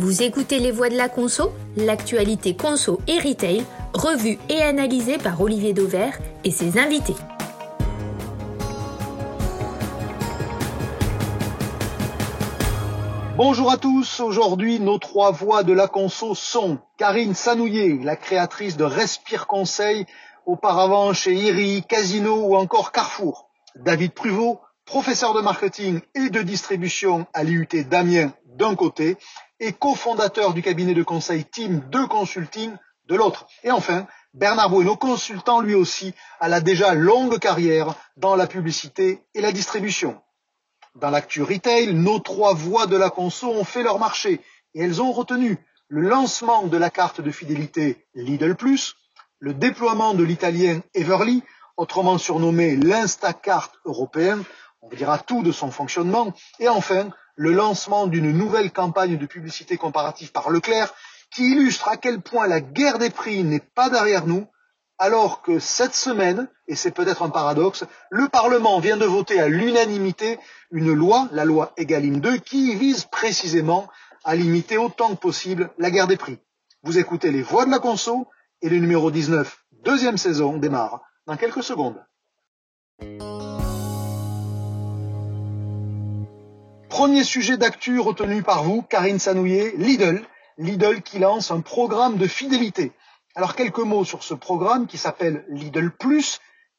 Vous écoutez Les Voix de la Conso, l'actualité conso et retail, revue et analysée par Olivier Dauvert et ses invités. Bonjour à tous, aujourd'hui nos trois voix de la conso sont Karine Sanouillet, la créatrice de Respire Conseil, auparavant chez IRI, Casino ou encore Carrefour. David Pruvot, professeur de marketing et de distribution à l'IUT d'Amiens d'un côté et cofondateur du cabinet de conseil Team de Consulting de l'autre. Et enfin, Bernard Bueno, consultant lui aussi à la déjà longue carrière dans la publicité et la distribution. Dans l'actu retail, nos trois voix de la conso ont fait leur marché et elles ont retenu le lancement de la carte de fidélité Lidl le déploiement de l'italien Everly, autrement surnommé l'Instacart européen, on dira tout de son fonctionnement, et enfin le lancement d'une nouvelle campagne de publicité comparative par Leclerc qui illustre à quel point la guerre des prix n'est pas derrière nous, alors que cette semaine, et c'est peut-être un paradoxe, le Parlement vient de voter à l'unanimité une loi, la loi Egalim 2, qui vise précisément à limiter autant que possible la guerre des prix. Vous écoutez les voix de la conso et le numéro 19, deuxième saison, démarre dans quelques secondes. Premier sujet d'actu retenu par vous, Karine Sanouillet, Lidl. Lidl qui lance un programme de fidélité. Alors quelques mots sur ce programme qui s'appelle Lidl.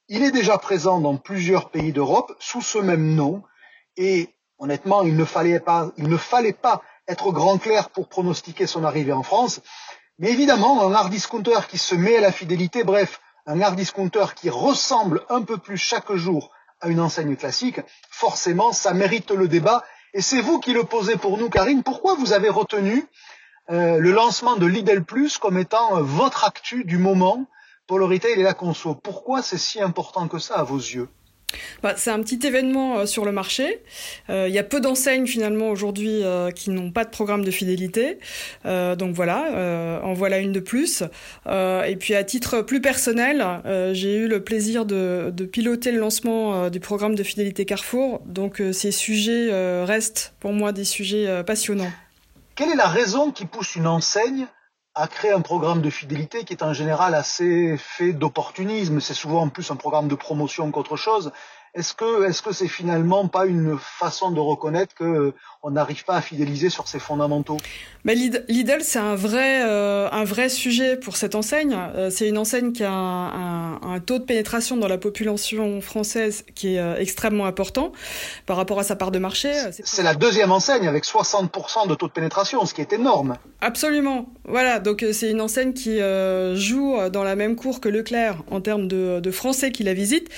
Il est déjà présent dans plusieurs pays d'Europe sous ce même nom et honnêtement, il ne fallait pas, il ne fallait pas être grand clair pour pronostiquer son arrivée en France. Mais évidemment, un hard discounter qui se met à la fidélité, bref, un hard discounter qui ressemble un peu plus chaque jour à une enseigne classique, forcément, ça mérite le débat. Et c'est vous qui le posez pour nous, Karine. Pourquoi vous avez retenu euh, le lancement de Lidl Plus comme étant euh, votre actu du moment pour le retail et la conso? Pourquoi c'est si important que ça à vos yeux? Bah, c'est un petit événement euh, sur le marché. Il y a peu d'enseignes finalement aujourd'hui qui n'ont pas de programme de fidélité. donc voilà, en voilà une de plus. et puis à titre plus personnel, j'ai eu le plaisir de, piloter le lancement du programme de fidélité Carrefour. Donc ces sujets restent pour moi des sujets passionnants. Quelle est la raison qui pousse une enseigne à créer un programme de fidélité qui est en général assez fait d'opportunisme C'est souvent en plus un programme de promotion qu'autre chose. Est-ce que est-ce que c'est finalement pas une façon de reconnaître que on n'arrive pas à fidéliser sur ses fondamentaux? Mais Lidl, c'est un vrai euh, un vrai sujet pour cette enseigne. Euh, c'est une enseigne qui a un, un, taux de pénétration dans la population française qui est euh, extrêmement important par rapport à sa part de marché. C'est la deuxième enseigne avec 60% de taux de pénétration, ce qui est énorme. Absolument. Voilà, donc c'est une enseigne qui joue dans la même cour que Leclerc en termes de, de Français qui la visitent,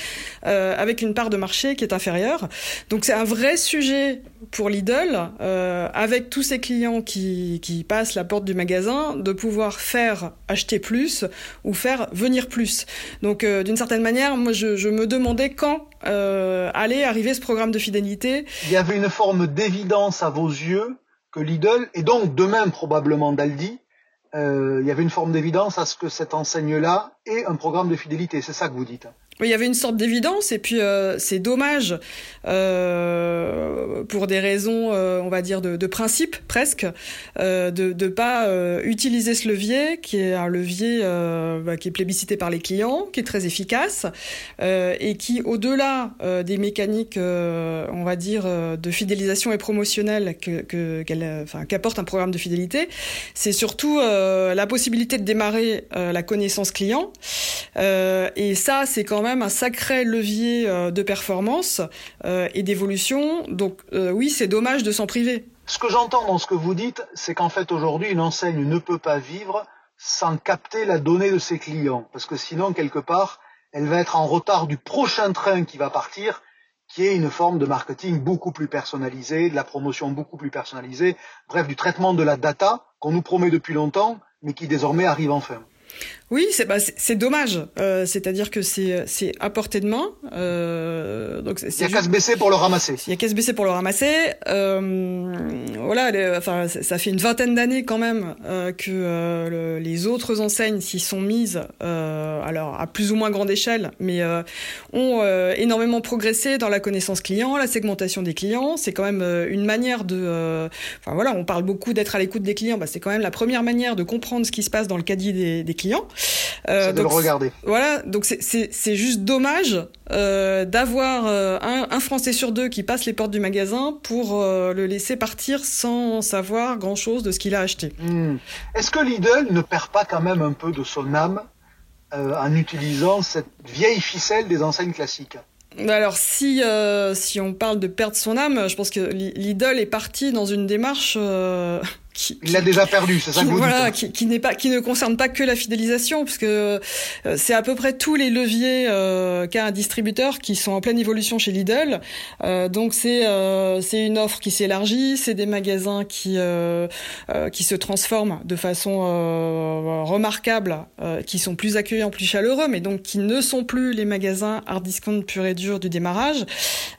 avec une part de marché qui est inférieure. Donc c'est un vrai sujet pour Lidl, euh, avec tous ses clients qui, qui passent la porte du magasin, de pouvoir faire acheter plus ou faire venir plus. Donc euh, d'une certaine manière, moi je, me demandais quand euh, allait arriver ce programme de fidélité. Il y avait une forme d'évidence à vos yeux que Lidl, et donc de même probablement d'Aldi, il y avait une forme d'évidence à ce que cette enseigne-là ait un programme de fidélité. C'est ça que vous dites il y avait une sorte d'évidence et puis euh, c'est dommage euh, pour des raisons euh, on va dire de, de principe presque de ne pas utiliser ce levier qui est un levier bah, qui est plébiscité par les clients qui est très efficace et qui au-delà des mécaniques on va dire de fidélisation et promotionnelle qu'apporte un programme de fidélité c'est surtout la possibilité de démarrer la connaissance client. Et ça c'est quand même un sacré levier euh, de performance euh, et d'évolution. Donc euh, oui, c'est dommage de s'en priver. Ce que j'entends dans ce que vous dites, c'est qu'en fait aujourd'hui, une enseigne ne peut pas vivre sans capter la donnée de ses clients. Parce que sinon, quelque part, elle va être en retard du prochain train qui va partir, qui est une forme de marketing beaucoup plus personnalisé, de la promotion beaucoup plus personnalisée, bref, du traitement de la data qu'on nous promet depuis longtemps, mais qui désormais arrive enfin. Oui, c'est bah, c'est dommage. Euh, C'est-à-dire que c'est c'est à portée de main. Euh, donc il y a qu'à se baisser pour le ramasser. Il y a qu'à se baisser pour le ramasser. Euh, voilà, les, enfin ça fait une vingtaine d'années quand même euh, que euh, les autres enseignes s'y sont mises, euh, alors à plus ou moins grande échelle, mais euh, ont énormément progressé dans la connaissance client, la segmentation des clients. C'est quand même une manière de, enfin voilà, on parle beaucoup d'être à l'écoute des clients. Bah, c'est quand même la première manière de comprendre ce qui se passe dans le caddie des, des clients. Euh, de le regarder. Voilà, donc c'est juste dommage euh, d'avoir euh, un, un, Français sur deux qui passe les portes du magasin pour euh, le laisser partir sans savoir grand-chose de ce qu'il a acheté. Hmm. Est-ce que Lidl ne perd pas quand même un peu de son âme en utilisant cette vieille ficelle des enseignes classiques? Alors si si on parle de perdre son âme, je pense que Lidl est parti dans une démarche qui, il l'a déjà perdu, c'est ça qui, Voilà, qui, qui n'est pas, qui ne concerne pas que la fidélisation, puisque euh, c'est à peu près tous les leviers euh, qu'a un distributeur qui sont en pleine évolution chez Lidl. Euh, donc c'est euh, c'est une offre qui s'élargit, c'est des magasins qui euh, qui se transforment de façon remarquable, qui sont plus accueillants, plus chaleureux, mais donc qui ne sont plus les magasins hard discount pur et dur du démarrage.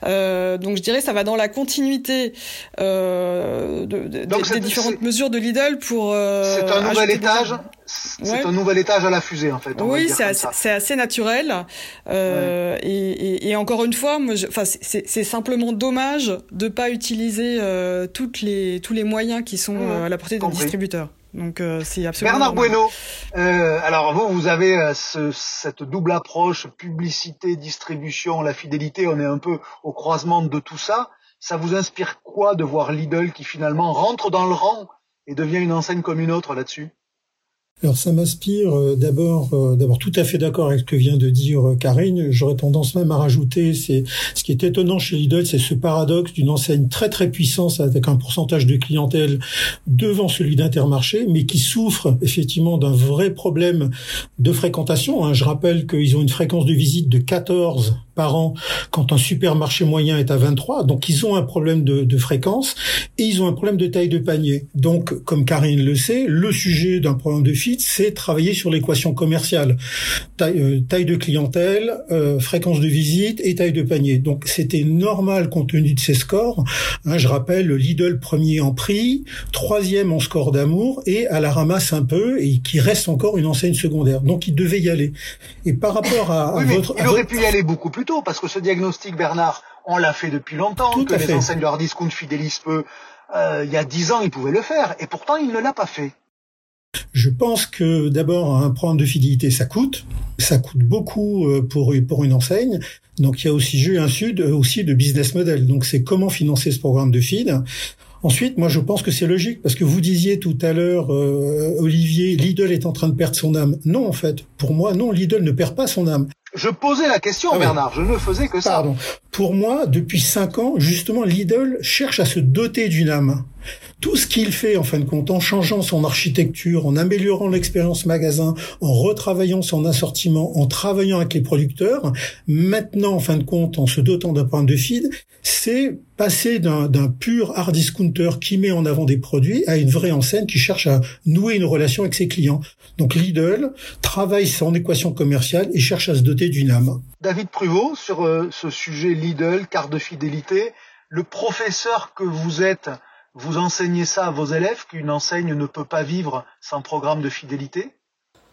donc je dirais ça va dans la continuité de, de, des différentes mesure de Lidl pour. Euh, c'est un nouvel étage. C'est un nouvel étage à la fusée en fait. Oui, c'est assez, assez, naturel. Euh, et, et, encore une fois, c'est simplement dommage de pas utiliser euh, toutes les tous les moyens qui sont euh, à la portée d'un distributeur. Donc euh, c'est absolument. Bernard Bueno. alors vous, vous avez ce, cette double approche publicité, distribution, la fidélité. On est un peu au croisement de tout ça. Ça vous inspire quoi de voir Lidl qui finalement rentre dans le rang et devient une enseigne comme une autre là-dessus? Alors ça m'inspire euh, d'abord, euh, d'abord tout à fait d'accord avec ce que vient de dire euh, Karine. J'aurais tendance même à rajouter, c'est ce qui est étonnant chez Lidl, c'est ce paradoxe d'une enseigne très très puissante avec un pourcentage de clientèle devant celui d'Intermarché, mais qui souffre effectivement d'un vrai problème de fréquentation. Hein. Je rappelle qu'ils ont une fréquence de visite de 14 par an quand un supermarché moyen est à 23. Donc ils ont un problème de, de fréquence et ils ont un problème de taille de panier. Donc comme Karine le sait, le sujet d'un problème de c'est travailler sur l'équation commerciale. Taille, euh, taille de clientèle, euh, fréquence de visite et taille de panier. Donc c'était normal compte tenu de ces scores. Hein, je rappelle, le Lidl premier en prix, troisième en score d'amour et à la ramasse un peu et qui reste encore une enseigne secondaire. Donc il devait y aller. Et par rapport à, votre... Il aurait pu y aller beaucoup plus tôt parce que ce diagnostic, Bernard, on l'a fait depuis longtemps, Tout que les enseignes de hard discount fidélisent peu. Euh, il y a dix ans, il pouvait le faire, et pourtant il ne l'a pas fait. Je pense que d'abord un programme de fidélité ça coûte, ça coûte beaucoup euh, pour pour une enseigne. Donc il y a aussi jeu un sud aussi de business model. Donc c'est comment financer ce programme de feed. Ensuite, moi je pense que c'est logique parce que vous disiez tout à l'heure, euh, Olivier, Lidl est en train de perdre son âme. Non en fait, pour moi non, Lidl ne perd pas son âme. Je posais la question, ah Bernard. Je ne faisais que ça. Pardon. Pour moi, depuis cinq ans, justement, Lidl cherche à se doter d'une âme. Tout ce qu'il fait, en fin de compte, en changeant son architecture, en améliorant l'expérience magasin, en retravaillant son assortiment, en travaillant avec les producteurs, maintenant, en fin de compte, en se dotant d'un point de feed, c'est passer d'un pur hard discounter qui met en avant des produits à une vraie enseigne qui cherche à nouer une relation avec ses clients. Donc Lidl travaille son équation commerciale et cherche à se doter d'une âme. David Pruvot, sur euh, ce sujet Lidl, carte de fidélité, le professeur que vous êtes, vous enseignez ça à vos élèves qu'une enseigne ne peut pas vivre sans programme de fidélité?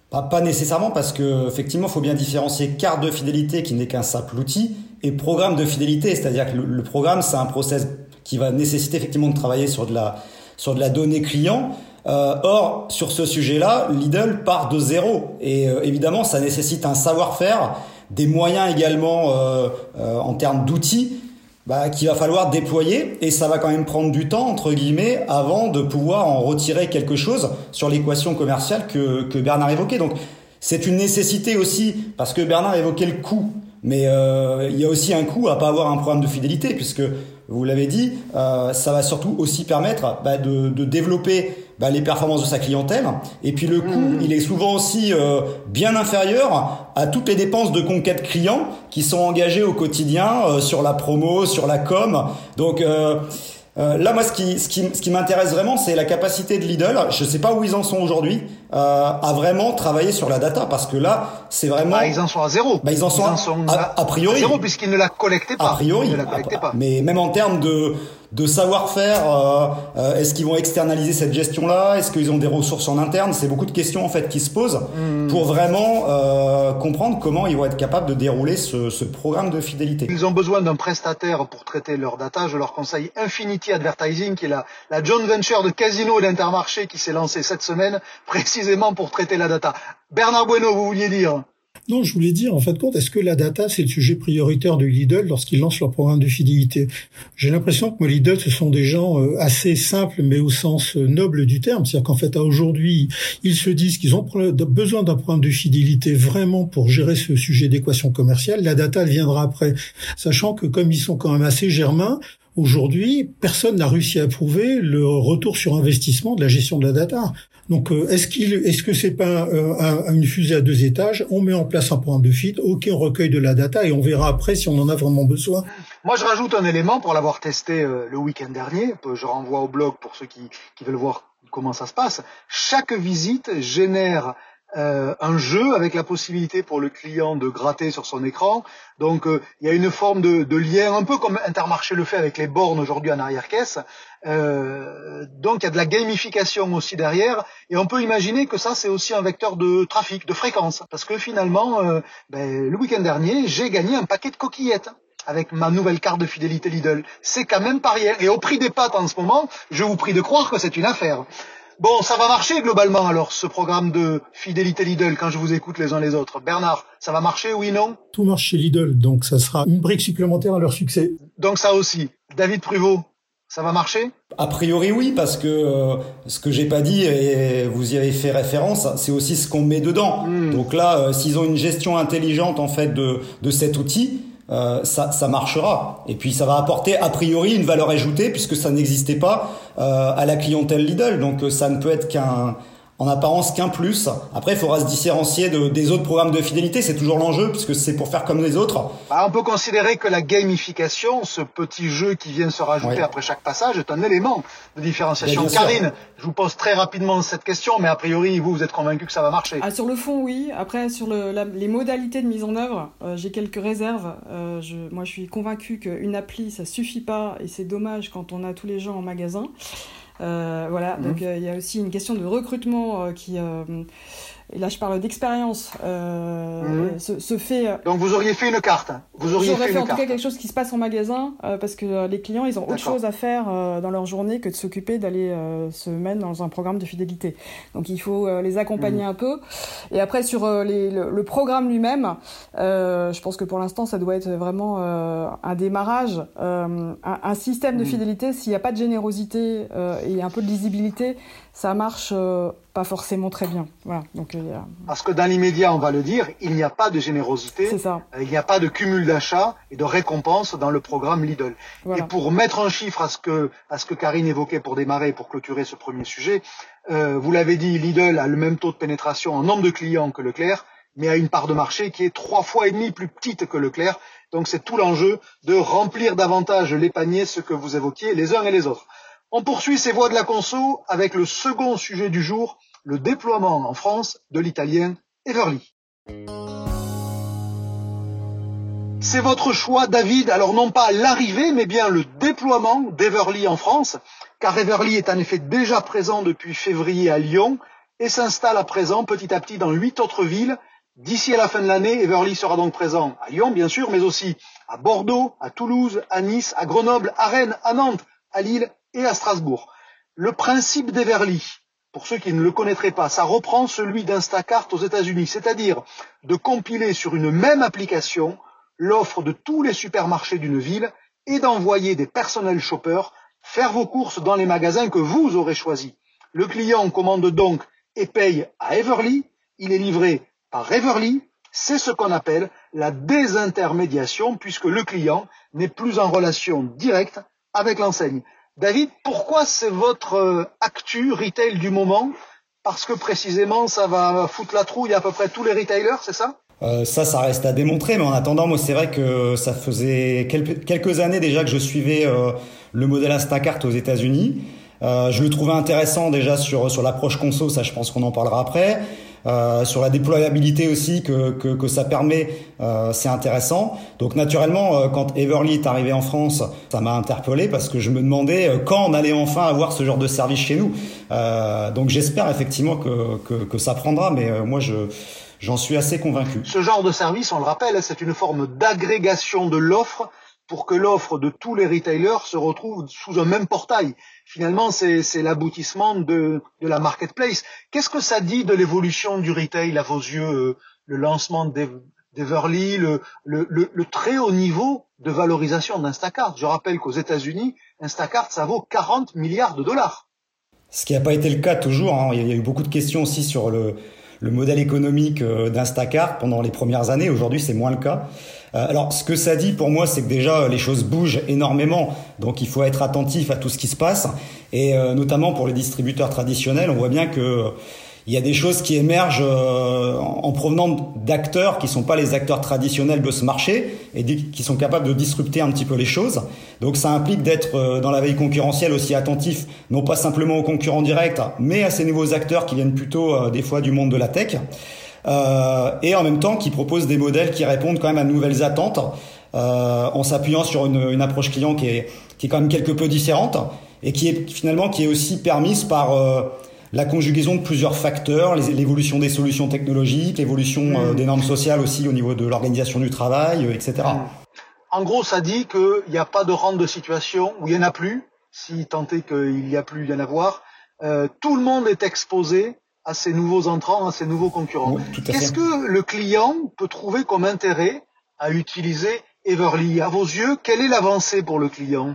Pas, nécessairement parce que effectivement, il faut bien différencier carte de fidélité qui n'est qu'un simple outil et programme de fidélité, c'est-à-dire que le, programme c'est un process qui va nécessiter effectivement de travailler sur de la sur de la donnée client. Euh, or, sur ce sujet-là, Lidl part de zéro. Et euh, évidemment, ça nécessite un savoir-faire, des moyens également euh, en termes d'outils bah, qu'il va falloir déployer et ça va quand même prendre du temps entre guillemets avant de pouvoir en retirer quelque chose sur l'équation commerciale que, que Bernard évoquait. Donc c'est une nécessité aussi parce que Bernard évoquait le coût, mais euh, il y a aussi un coût à pas avoir un programme de fidélité puisque vous l'avez dit, euh, ça va surtout aussi permettre bah, de, de, développer bah, les performances de sa clientèle. Et puis le coût, mmh. il est souvent aussi euh, bien inférieur à toutes les dépenses de conquête client qui sont engagées au quotidien euh, sur la promo, sur la com. Donc Euh, là, moi, ce qui, ce qui, ce qui m'intéresse vraiment, c'est la capacité de Lidl. Je ne sais pas où ils en sont aujourd'hui, euh, à vraiment travailler sur la data, parce que là, c'est vraiment. Bah, ils en sont à zéro. Bah, ils en sont, à, a, priori. À zéro, puisqu'ils ne la collectaient pas. A priori. Ils ne la collectaient pas. Mais même en termes de de savoir-faire. Euh, euh, est-ce qu'ils vont externaliser cette gestion-là? Est-ce qu'ils ont des ressources en interne? C'est beaucoup de questions en fait qui se posent hmm. pour vraiment euh, comprendre comment ils vont être capables de dérouler ce, ce programme de fidélité. Ils ont besoin d'un prestataire pour traiter leur data. Je leur conseille Infinity Advertising, qui est la, la joint venture de Casino et d'Intermarché qui s'est lancée cette semaine précisément pour traiter la data. Bernard Bueno, vous vouliez dire? Non, je voulais dire, en fait, compte, est-ce que la data, c'est le sujet prioritaire de Lidl lorsqu'ils lancent leur programme de fidélité? J'ai l'impression que Lidl, ce sont des gens euh, assez simples, mais au sens euh, noble du terme. C'est-à-dire qu'en fait, à aujourd'hui, ils se disent qu'ils ont besoin d'un programme de fidélité vraiment pour gérer ce sujet d'équation commerciale. La data, elle viendra après. Sachant que comme ils sont quand même assez germains, Aujourd'hui, personne n'a réussi à prouver le retour sur investissement de la gestion de la data. Donc, euh, est-ce qu'il, est-ce que c'est pas euh, une fusée à deux étages? On met en place un programme de feed, ok, on recueille de la data et on verra après si on en a vraiment besoin. Moi, je rajoute un élément pour l'avoir testé euh, le week-end dernier. Je renvoie au blog pour ceux qui, qui veulent voir comment ça se passe. Chaque visite génère euh, un jeu avec la possibilité pour le client de gratter sur son écran. Donc euh, il y a une forme de, lien, un peu comme Intermarché le fait avec les bornes aujourd'hui en arrière-caisse. Euh, donc il y a de la gamification aussi derrière, et on peut imaginer que ça c'est aussi un vecteur de trafic, de fréquence, parce que finalement, euh, ben, le week-end dernier, j'ai gagné un paquet de coquillettes avec ma nouvelle carte de fidélité Lidl. C'est quand même pas. Et au prix des pâtes en ce moment, je vous prie de croire que c'est une affaire. Bon, ça va marcher globalement alors, ce programme de fidélité Lidl, quand je vous écoute les uns les autres. Bernard, ça va marcher, oui, non? Tout marche chez Lidl, donc ça sera une brique supplémentaire à leur succès. Donc ça aussi. David Pruvot, ça va marcher? A priori oui, parce que euh, ce que j'ai pas dit et vous y avez fait référence, c'est aussi ce qu'on met dedans. Hmm. Donc là, euh, s'ils ont une gestion intelligente en fait de, de cet outil, euh, ça, ça, marchera. Et puis ça va apporter a priori une valeur ajoutée puisque ça n'existait pas euh, à la clientèle Lidl. Donc euh, ça ne peut être qu'un en apparence qu'un plus. Après, il faudra se différencier de, des autres programmes de fidélité. C'est toujours l'enjeu, puisque c'est pour faire comme les autres. Bah, on peut considérer que la gamification, ce petit jeu qui vient se rajouter après chaque passage, est un élément de différenciation. Karine, je vous pose très rapidement cette question, mais a priori, vous, vous êtes convaincu que ça va marcher ah, Sur le fond, oui. Après, sur le, les modalités de mise en œuvre, euh, j'ai quelques réserves. Euh, je, moi, je suis convaincu qu'une appli, ça suffit pas, et c'est dommage quand on a tous les gens en magasin. Euh, voilà, mhm. donc euh, il y a aussi une question de recrutement euh, qui et là je parle d'expérience, euh, mhm. se, fait. Euh, Donc vous auriez fait une carte. Vous auriez fait, en tout cas quelque chose qui se passe en magasin euh, parce que euh, les clients ils ont autre chose à faire dans leur journée que de s'occuper d'aller se mettre dans un programme de fidélité. Donc il faut les accompagner mhm. un peu. Et après sur les, le, programme lui-même, je pense que pour l'instant ça doit être vraiment un démarrage, un, un, système de mhm. fidélité. S'il n'y a pas de générosité et un peu de lisibilité, ça marche pas forcément très bien. Voilà. Donc, euh, Parce que dans l'immédiat, on va le dire, il n'y a pas de générosité, ça. Euh, il n'y a pas de cumul d'achats et de récompenses dans le programme Lidl. Et pour mettre un chiffre à ce que à ce que Karine évoquait pour démarrer, pour clôturer ce premier sujet, euh, vous l'avez dit, Lidl a le même taux de pénétration en nombre de clients que Leclerc, mais a une part de marché qui est trois fois et demi plus petite que Leclerc. Donc c'est tout l'enjeu de remplir davantage les paniers, ce que vous évoquiez les uns et les autres. On poursuit ces voies de la conso avec le second sujet du jour, le déploiement en France de l'italien Everly. C'est votre choix, David. Alors non pas l'arrivée, mais bien le déploiement d'Everly en France, car Everly est en effet déjà présent depuis février à Lyon et s'installe à présent petit à petit dans huit autres villes. D'ici à la fin de l'année, Everly sera donc présent à Lyon, bien sûr, mais aussi à Bordeaux, à Toulouse, à Nice, à Grenoble, à Rennes, à Nantes, à Lille et à Strasbourg. Le principe d'Everly, pour ceux qui ne le connaîtraient pas, ça reprend celui d'Instacart aux États-Unis, c'est-à-dire de compiler sur une même application l'offre de tous les supermarchés d'une ville et d'envoyer des personnels shoppers faire vos courses dans les magasins que vous aurez choisis. Le client commande donc et paye à Everly, il est livré par Everly, c'est ce qu'on appelle la désintermédiation puisque le client n'est plus en relation directe avec l'enseigne. David, pourquoi c'est votre euh, actu retail du moment? Parce que précisément, ça va foutre la trouille à peu près tous les retailers, c'est ça? Euh, ça, ça reste à démontrer, mais en attendant, moi, c'est vrai que ça faisait quelques années déjà que je suivais euh, le modèle Instacart aux États-Unis. Euh, je le trouvais intéressant déjà sur sur l'approche conso, ça, je pense qu'on en parlera après. Euh, sur la déployabilité aussi que, que, que ça permet, euh, c'est intéressant. Donc naturellement, euh, quand Everly est arrivé en France, ça m'a interpellé parce que je me demandais quand on allait enfin avoir ce genre de service chez nous. donc j'espère effectivement que, que, que, ça prendra, mais moi je J'en suis assez convaincu. Ce genre de service, on le rappelle, c'est une forme d'agrégation de l'offre pour que l'offre de tous les retailers se retrouve sous un même portail. Finalement, c'est l'aboutissement de, de, la marketplace. Qu'est-ce que ça dit de l'évolution du retail à vos yeux, euh, le lancement d'Everly, le, le, très haut niveau de valorisation d'Instacart? Je rappelle qu'aux États-Unis, Instacart, ça vaut 40 milliards de dollars. Ce qui n'a pas été le cas toujours. Hein. Il y a eu beaucoup de questions aussi sur le, le modèle économique euh, d'Instacart pendant les premières années. Aujourd'hui, c'est moins le cas. Euh, alors, ce que ça dit pour moi, c'est que déjà les choses bougent énormément, donc il faut être attentif à tout ce qui se passe. Et euh, notamment pour les distributeurs traditionnels, on voit bien que il y a des choses qui émergent euh, en provenant d'acteurs qui sont pas les acteurs traditionnels de ce marché et qui sont capables de disrupter un petit peu les choses. Donc ça implique d'être euh, dans la veille concurrentielle aussi attentif, non pas simplement aux concurrents directs, mais à ces nouveaux acteurs qui viennent plutôt euh, des fois du monde de la tech. Et en même temps qui proposent des modèles qui répondent quand même à de nouvelles attentes en s'appuyant sur une, une, approche client qui est, qui est quand même quelque peu différente et qui est finalement qui est aussi permise par la conjugaison de plusieurs facteurs, l'évolution des solutions technologiques, l'évolution euh, des normes sociales aussi au niveau de l'organisation du travail, euh, etc. En gros, ça dit qu'il n'y a pas de rente de situation où il n'y en a plus, si tant est qu'il n'y a plus, il y en a voir. Euh, tout le monde est exposé à ces nouveaux entrants, à ces nouveaux concurrents. Qu'est-ce que le client peut trouver comme intérêt à utiliser Everly? À vos yeux, quelle est l'avancée pour le client?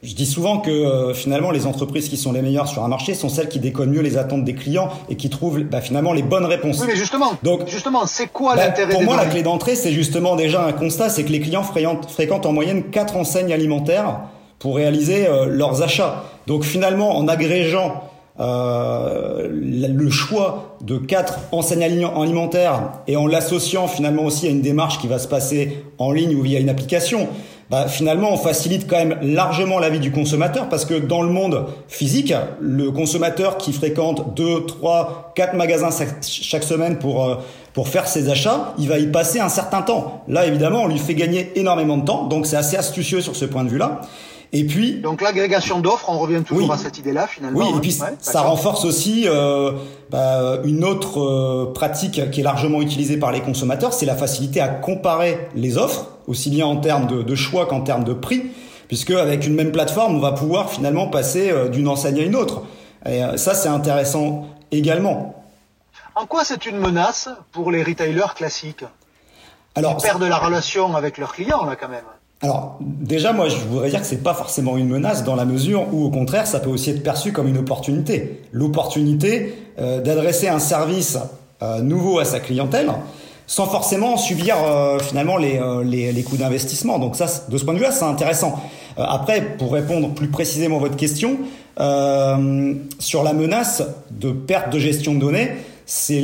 Je dis souvent que euh, finalement les entreprises qui sont les meilleures sur un marché sont celles qui déconnent mieux les attentes des clients et qui trouvent bah, finalement les bonnes réponses. Oui, mais justement, donc justement, c'est quoi bah, l'intérêt Pour moi, la clé d'entrée, c'est justement déjà un constat, c'est que les clients fréquentent en moyenne quatre enseignes alimentaires pour réaliser euh, leurs achats. Donc finalement, en agrégeant euh, le choix de quatre enseignes alimentaires et en l'associant finalement aussi à une démarche qui va se passer en ligne ou via une application, bah, finalement, on facilite quand même largement la vie du consommateur parce que dans le monde physique, le consommateur qui fréquente 2, 3, 4 magasins chaque semaine pour, euh, pour faire ses achats, il va y passer un certain temps. Là, évidemment, on lui fait gagner énormément de temps, donc c'est assez astucieux sur ce point de vue-là. Et puis donc l'agrégation d'offres, on revient toujours à cette idée-là finalement. Oui, et puis hein. ça renforce aussi euh, bah, une autre euh, pratique qui est largement utilisée par les consommateurs, c'est la facilité à comparer les offres, aussi bien en termes de, de choix qu'en termes de prix, puisque avec une même plateforme, on va pouvoir finalement passer euh, d'une enseigne à une autre. Et euh, ça, c'est intéressant également. En quoi c'est une menace pour les retailers classiques? Alors, Ils perdent la relation avec leurs clients là quand même. Alors déjà, moi, je voudrais dire que c'est pas forcément une menace dans la mesure où, au contraire, ça peut aussi être perçu comme une opportunité. L'opportunité euh, d'adresser un service euh, nouveau à sa clientèle sans forcément subir euh, finalement les, les, les coûts d'investissement. Donc ça, de ce point de vue-là, c'est intéressant. après, pour répondre plus précisément à votre question, sur la menace de perte de gestion de données, c'est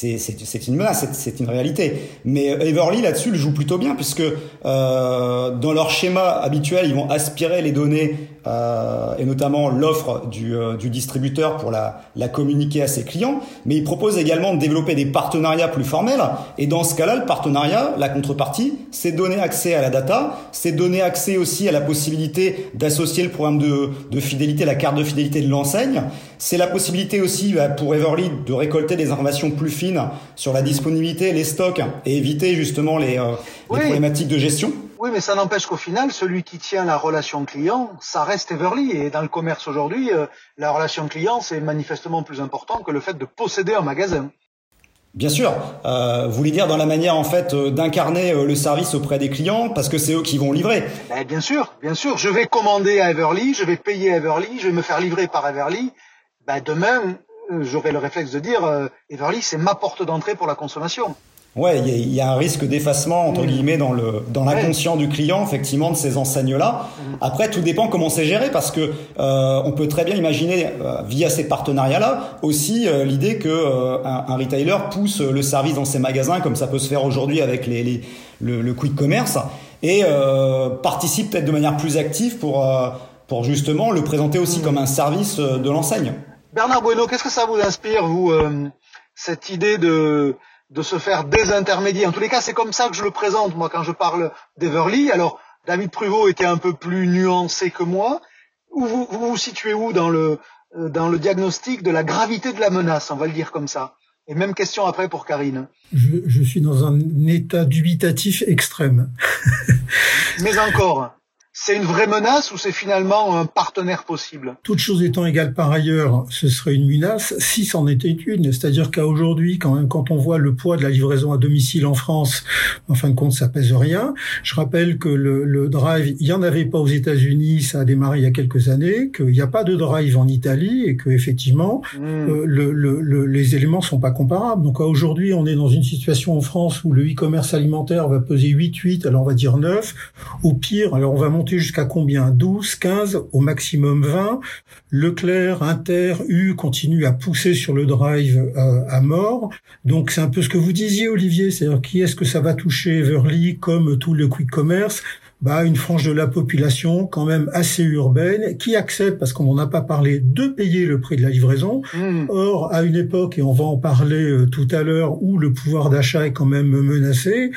c'est une menace, c'est une réalité. Mais euh, Everly là-dessus le joue plutôt bien puisque euh, dans leur schéma habituel, ils vont aspirer les données euh, et notamment l'offre du, euh, du, distributeur pour la, la, communiquer à ses clients, mais ils proposent également de développer des partenariats plus formels. Et dans ce cas-là, le partenariat, la contrepartie, c'est donner accès à la data, c'est donner accès aussi à la possibilité d'associer le programme de, de, fidélité, la carte de fidélité de l'enseigne. C'est la possibilité aussi bah, pour Everly de récolter des informations plus fines sur la disponibilité, les stocks et éviter justement les, euh, les problématiques de gestion. Oui, mais ça n'empêche qu'au final, celui qui tient la relation client, ça reste Everly. Et dans le commerce aujourd'hui, euh, la relation client, c'est manifestement plus important que le fait de posséder un magasin. Bien sûr, euh, vous voulez dire dans la manière en fait euh, d'incarner euh, le service auprès des clients parce que c'est eux qui vont livrer. Ben, bien sûr, bien sûr. Je vais commander à Everly, je vais payer à Everly, je vais me faire livrer par Everly. Ben, demain, j'aurai le réflexe de dire Everly, c'est ma porte d'entrée pour la consommation. Ouais, il y, a un risque d'effacement entre mm. guillemets dans le dans l'inconscient du client, effectivement, de ces enseignes-là. Mm. Après, tout dépend comment c'est géré, parce que euh, on peut très bien imaginer euh, via ces partenariats-là aussi euh, l'idée que euh, un, retailer pousse le service dans ses magasins, comme ça peut se faire aujourd'hui avec les, les le, le, quick commerce, et participe peut-être de manière plus active pour pour justement le présenter aussi mm. comme un service de l'enseigne. Bernard Bueno, qu'est-ce que ça vous inspire, vous, cette idée de de se faire désintermédier. En tous les cas, c'est comme ça que je le présente, moi, quand je parle d'Everly. Alors, David Pruvot était un peu plus nuancé que moi. Où vous, vous vous situez où dans le, euh, dans le diagnostic de la gravité de la menace, on va le dire comme ça? Et même question après pour Karine. Je, je suis dans un état dubitatif extrême. Mais encore c'est une vraie menace ou c'est finalement un partenaire possible? Toutes choses étant égales par ailleurs, ce serait une menace si c'en était une. C'est-à-dire qu'à aujourd'hui, quand, quand on voit le poids de la livraison à domicile en France, en fin de compte, ça pèse rien. Je rappelle que le, le drive, il y en avait pas aux États-Unis, ça a démarré il y a quelques années, qu'il n'y a pas de drive en Italie et que effectivement, euh, le, le, les éléments sont pas comparables. Donc aujourd'hui, on est dans une situation en France où le e-commerce alimentaire va peser 8-8, alors on va dire 9. Au pire, alors on va monter jusqu'à combien? 12, 15, au maximum 20. Leclerc, Inter, U continuent à pousser sur le drive euh, à mort. Donc c'est un peu ce que vous disiez Olivier, c'est-à-dire qui est-ce que ça va toucher Everly comme tout le quick commerce? Bah, une frange de la population quand même assez urbaine qui accepte, parce qu'on n'en a pas parlé, de payer le prix de la livraison. Hmm. Or, à une époque, et on va en parler euh, tout à l'heure, où le pouvoir d'achat est quand même menacé,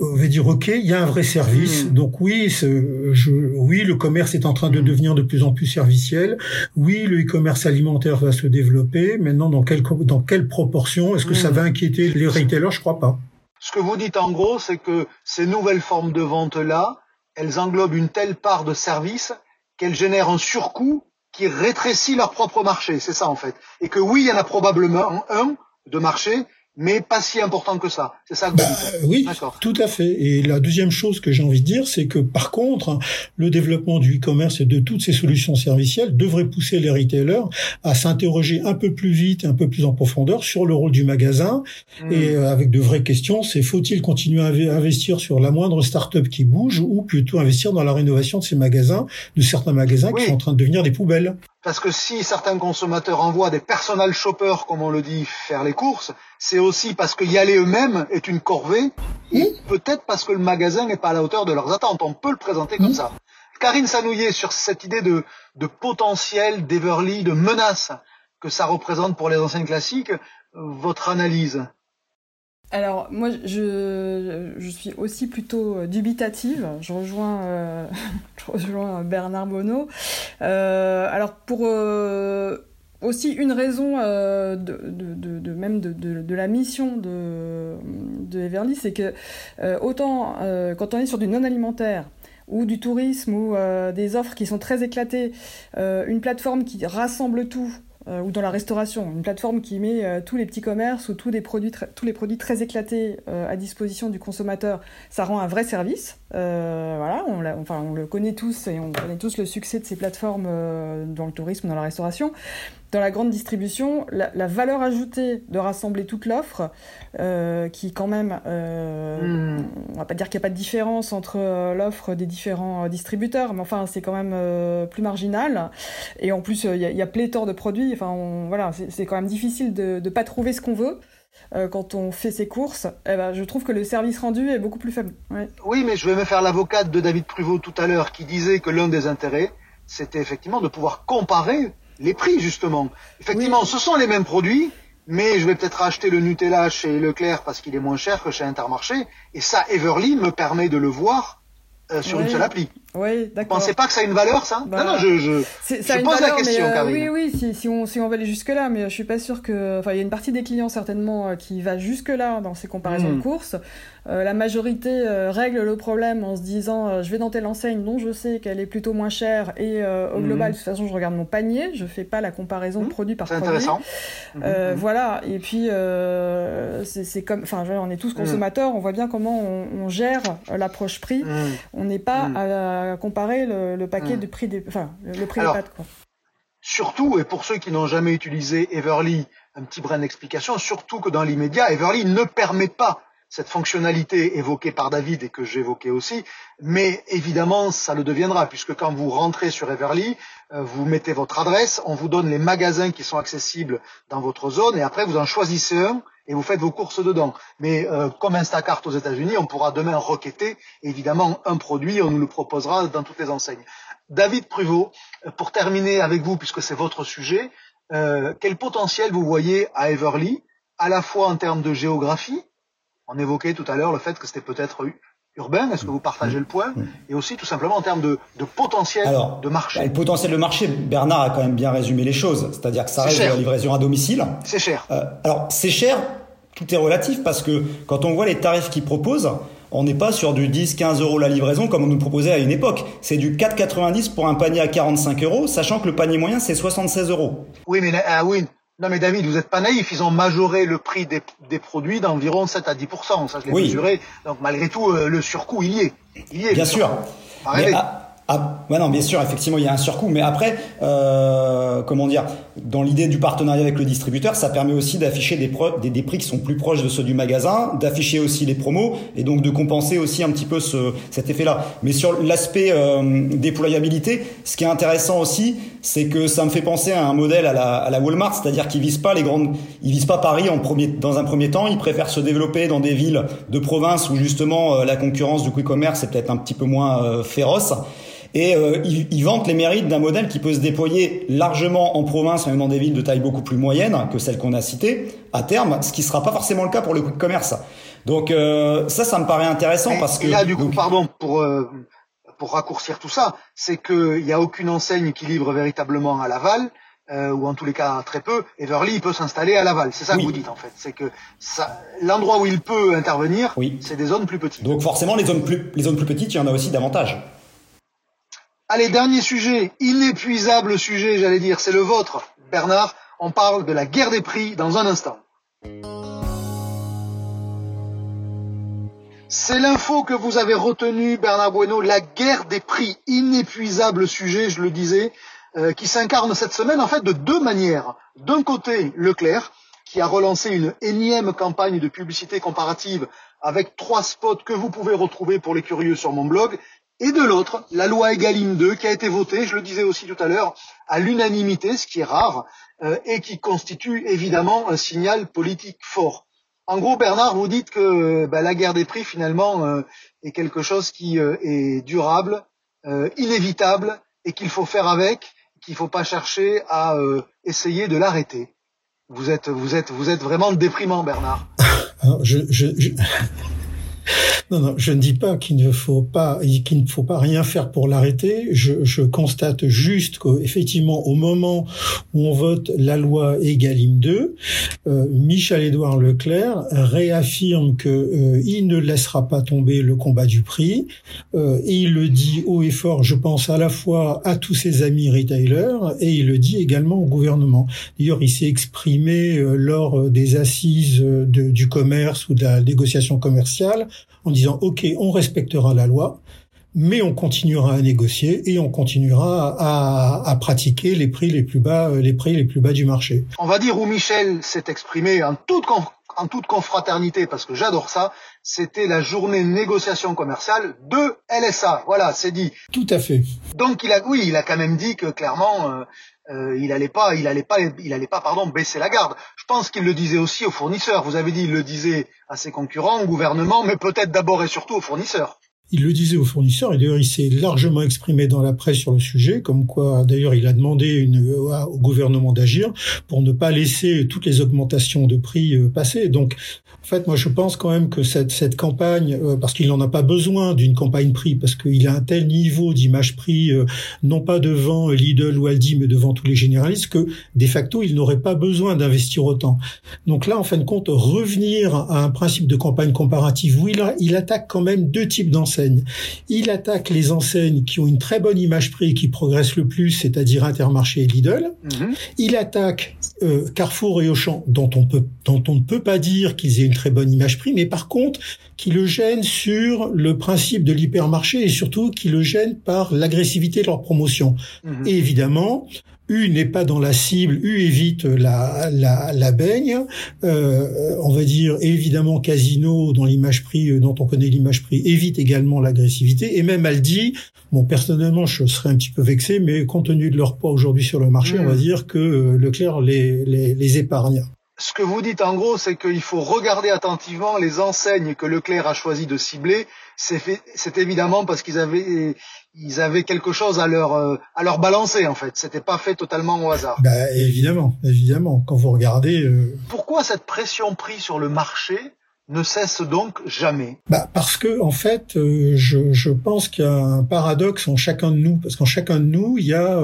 on va dire, OK, il y a un vrai service. Hmm. Donc oui, je, oui, le commerce est en train de hmm. devenir de plus en plus serviciel. Oui, le e-commerce alimentaire va se développer. Maintenant, dans quelle, dans quelle proportion? Est-ce que ça va inquiéter les retailers? Je crois pas. Ce que vous dites en gros, c'est que ces nouvelles formes de vente-là, elles englobent une telle part de services qu'elles génèrent un surcoût qui rétrécit leur propre marché. C'est ça en fait. Et que oui, il y en a probablement un de marché, mais pas si important que ça. C'est ça que bah, Oui, tout à fait. Et la deuxième chose que j'ai envie de dire, c'est que par contre, le développement du e-commerce et de toutes ces solutions servicielles devrait pousser les retailers à s'interroger un peu plus vite et un peu plus en profondeur sur le rôle du magasin hmm. et euh, avec de vraies questions. C'est faut-il continuer à investir sur la moindre start-up qui bouge ou plutôt investir dans la rénovation de ces magasins, de certains magasins qui sont en train de devenir des poubelles? Parce que si certains consommateurs envoient des personal shoppers, comme on le dit, faire les courses, c'est aussi parce que y aller eux-mêmes est une corvée, et peut-être parce que le magasin n'est pas à la hauteur de leurs attentes. On peut le présenter comme ça. Karine Sanouillet, sur cette idée de, de potentiel d'Everly, de menace que ça représente pour les enseignes classiques, votre analyse? Alors moi je, je suis aussi plutôt euh, dubitative. Je rejoins, euh, je rejoins Bernard Bonneau. Alors pour euh, aussi une raison de, de, de, même de, la mission de, de Everly, c'est que autant quand on est sur du non alimentaire ou du tourisme ou des offres qui sont très éclatées, une plateforme qui rassemble tout euh, ou dans la restauration, une plateforme qui met euh, tous les petits commerces ou tous les produits, tous les produits très éclatés euh, à disposition du consommateur, ça rend un vrai service. voilà, on, enfin, on le connaît tous et on connaît tous le succès de ces plateformes dans le tourisme, dans la restauration dans la grande distribution, la, valeur ajoutée de rassembler toute l'offre, euh, qui quand même, euh, hmm. on va pas dire qu'il n'y a pas de différence entre euh, l'offre des différents distributeurs, mais enfin c'est quand même plus marginal. Et en plus, il y, a pléthore de produits. Enfin, voilà, c'est quand même difficile de ne pas trouver ce qu'on veut. quand on fait ses courses, eh ben, je trouve que le service rendu est beaucoup plus faible. Oui, mais je vais me faire l'avocate de David Pruvot tout à l'heure qui disait que l'un des intérêts, c'était effectivement de pouvoir comparer les prix justement. Effectivement, ce sont les mêmes produits, mais je vais peut-être acheter le Nutella chez Leclerc parce qu'il est moins cher que chez Intermarché, et ça, Everly me permet de le voir euh, sur une seule appli. Oui, d'accord. Pensez pas que ça a une valeur, ça? Bah, Non, non, je, je, je pose la question, euh, Oui, oui, si, si, on, si on va aller jusque-là, mais je suis pas sûr que... Enfin, il y a une partie des clients, certainement, euh, qui va jusque-là dans ces comparaisons de hmm. courses. Euh, la majorité euh, règle le problème en se disant euh, je vais dans telle enseigne dont je sais qu'elle est plutôt moins chère et au mhm. global, de toute façon, je regarde mon panier, je fais pas la comparaison de mhm. produit par produit. intéressant. Mhm. Voilà, et puis c'est comme... Enfin, on est tous consommateurs, on voit bien comment on, gère l'approche prix. On n'est pas à, comparer le, paquet de prix des... Enfin, le, prix des pâtes, quoi. Surtout, et pour ceux qui n'ont jamais utilisé Everly, un petit brin d'explication, surtout que dans l'immédiat, Everly ne permet pas cette fonctionnalité évoquée par David et que j'évoquais aussi, mais évidemment, ça le deviendra, puisque quand vous rentrez sur Everly, euh, vous mettez votre adresse, on vous donne les magasins qui sont accessibles dans votre zone, et après vous en choisissez un et vous faites vos courses dedans. Mais euh, comme Instacart aux États-Unis, on pourra demain requêter évidemment un produit, on nous le proposera dans toutes les enseignes. David Pruvot, euh, pour terminer avec vous, puisque c'est votre sujet, quel potentiel vous voyez à Everly, à la fois en termes de géographie, on évoquait tout à l'heure le fait que c'était peut-être urbain, est-ce que vous partagez le point Et aussi tout simplement en termes de, potentiel de marché. Bah, le potentiel de marché, Bernard a quand même bien résumé les choses, c'est-à-dire que ça reste de la livraison à domicile. C'est cher. Euh, alors c'est cher, tout est relatif parce que quand on voit les tarifs qu'ils proposent, on n'est pas sur du 10-15 euros la livraison comme on nous proposait à une époque. C'est du 4,90 pour un panier à 45 euros, sachant que le panier moyen c'est 76 euros. Oui, mais ah oui, non mais David, vous n'êtes pas naïf, ils ont majoré le prix des, des produits d'environ 7 à 10%, ça je l'ai mesuré, donc malgré tout euh, le surcoût il y est. Il y est Bien sûr. Ah, ouais, non, bien sûr, effectivement, il y a un surcoût, mais après, euh, comment dire, dans l'idée du partenariat avec le distributeur, ça permet aussi d'afficher des, des, des, prix qui sont plus proches de ceux du magasin, d'afficher aussi les promos et donc de compenser aussi un petit peu ce, cet effet-là. Mais sur l'aspect euh, déployabilité, ce qui est intéressant aussi, c'est que ça me fait penser à un modèle à la, à la Walmart, c'est-à-dire qu'ils visent pas les grandes, ils visent pas Paris en premier, dans un premier temps, ils préfèrent se développer dans des villes de province où justement euh, la concurrence du quick commerce est peut-être un petit peu moins euh, féroce et euh, ils, vantent les mérites d'un modèle qui peut se déployer largement en province, même dans des villes de taille beaucoup plus moyenne que celles qu'on a citées, à terme, ce qui ne sera pas forcément le cas pour le quick commerce. Donc euh, ça, ça me paraît intéressant parce que... Et là, du coup, pardon, pour, euh, pour raccourcir tout ça, c'est qu'il n'y a aucune enseigne qui livre véritablement à Laval, euh, ou en tous les cas très peu, Everly peut s'installer à Laval. C'est ça que vous dites en fait. C'est que l'endroit où il peut intervenir, oui. c'est des zones plus petites. Donc forcément, les zones plus, les zones plus petites, il y en a aussi davantage. Allez, dernier sujet, inépuisable sujet, j'allais dire, c'est le vôtre. Bernard, on parle de la guerre des prix dans un instant. C'est l'info que vous avez retenue, Bernard Bueno, la guerre des prix, inépuisable sujet, je le disais, euh, qui s'incarne cette semaine en fait de deux manières. D'un côté, Leclerc, qui a relancé une énième campagne de publicité comparative avec trois spots que vous pouvez retrouver pour les curieux sur mon blog, et de l'autre, la loi Egalim 2 qui a été votée, je le disais aussi tout à l'heure, à l'unanimité, ce qui est rare, euh, et qui constitue évidemment un signal politique fort. En gros, Bernard, vous dites que bah, la guerre des prix, finalement, euh, est quelque chose qui euh, est durable, inévitable, et qu'il faut faire avec, qu'il ne faut pas chercher à essayer de l'arrêter. Vous êtes, vous êtes, vous êtes vraiment déprimant, Bernard. je, je, je... Non, non, je ne dis pas qu'il ne faut pas, qu'il ne faut pas rien faire pour l'arrêter. Je, je, constate juste qu'effectivement, au moment où on vote la loi Egalim 2, euh, Michel-Édouard Leclerc réaffirme que euh, il ne laissera pas tomber le combat du prix euh, et il le dit haut et fort. Je pense à la fois à tous ses amis retailers et il le dit également au gouvernement. D'ailleurs, il s'est exprimé euh, lors des assises de, du commerce ou de la négociation commerciale disant OK, on respectera la loi, mais on continuera à négocier et on continuera à, à, pratiquer les prix les plus bas, les prix les plus bas du marché. On va dire où Michel s'est exprimé en toute en toute confraternité, parce que j'adore ça, c'était la journée négociation commerciale de LSA. Voilà, c'est dit. Tout à fait. Donc il a, oui, il a quand même dit que clairement, euh, euh, il allait pas, il allait pas, il allait pas, pardon, baisser la garde. Je pense qu'il le disait aussi aux fournisseurs. Vous avez dit, il le disait à ses concurrents, au gouvernement, mais peut-être d'abord et surtout aux fournisseurs. Il le disait aux fournisseurs et d'ailleurs il s'est largement exprimé dans la presse sur le sujet, comme quoi d'ailleurs il a demandé une, au gouvernement d'agir pour ne pas laisser toutes les augmentations de prix euh, passer. Donc en fait, moi, je pense quand même que cette, cette campagne, euh, parce qu'il n'en a pas besoin d'une campagne prix, parce qu'il a un tel niveau d'image prix, euh, non pas devant Lidl ou Aldi, mais devant tous les généralistes, que de facto, il n'aurait pas besoin d'investir autant. Donc là, en fin de compte, revenir à un principe de campagne comparative où il, il attaque quand même deux types d'enseignes. Il attaque les enseignes qui ont une très bonne image prix et qui progressent le plus, c'est-à-dire Intermarché et Lidl. Mm-hmm. Il attaque euh, Carrefour et Auchan, dont on peut, dont on ne peut pas dire qu'ils aient une très bonne image prix, mais par contre qui le gêne sur le principe de l'hypermarché et surtout qui le gêne par l'agressivité de leur promotion. Mhm. Et évidemment, U n'est pas dans la cible, U évite la, la, la baigne. Euh, on va dire évidemment Casino dans l'image prix, euh, dont on connaît l'image prix, évite également l'agressivité. Et même elle dit, bon personnellement je serais un petit peu vexé, mais compte tenu de leur poids aujourd'hui sur le marché, on va hmm. dire que euh, Leclerc les, les, les épargne. Ce que vous dites en gros, c'est qu'il faut regarder attentivement les enseignes que Leclerc a choisi de cibler. C'est évidemment parce qu'ils avaient ils avaient quelque chose à leur euh, à leur balancer en fait. C'était pas fait totalement au hasard. Bah, évidemment, évidemment. Quand vous regardez. Euh, Pourquoi cette pression prise sur le marché ne cesse donc jamais? Bah Parce que en fait, euh, je, je, pense qu'il y a un paradoxe en chacun de nous, parce qu'en chacun de nous, il y a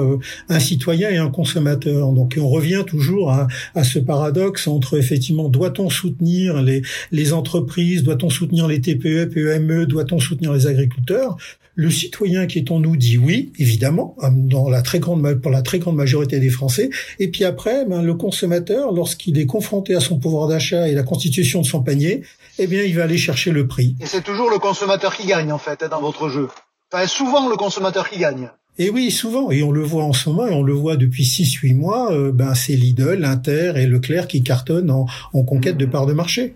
un citoyen et un consommateur. Donc on revient toujours à, à ce paradoxe entre effectivement, doit-on soutenir les, les entreprises, doit-on soutenir les TPE, PME, doit-on soutenir les agriculteurs? Le citoyen qui est en nous dit oui, évidemment, dans la très grande, pour la très grande majorité des Français. Et puis après, ben, le consommateur, lorsqu'il est confronté à son pouvoir d'achat et la constitution de son panier, eh bien, il va aller chercher le prix. Et c'est toujours le consommateur qui gagne, en fait, hein, dans votre jeu. Enfin, souvent le consommateur qui gagne. Et oui, souvent, et on le voit en ce moment, et on le voit depuis 6-8 mois, euh, ben c'est Lidl, l'Inter et Leclerc qui cartonnent en, en conquête de parts de marché.